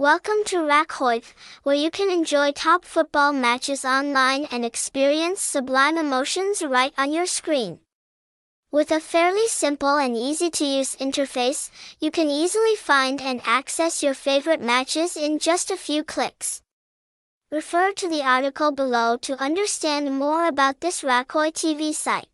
Welcome to Rakhoitv, where you can enjoy top football matches online and experience sublime emotions right on your screen. With a fairly simple and easy to use interface, you can easily find and access your favorite matches in just a few clicks. Refer to the article below to understand more about this Rakhoi TV site.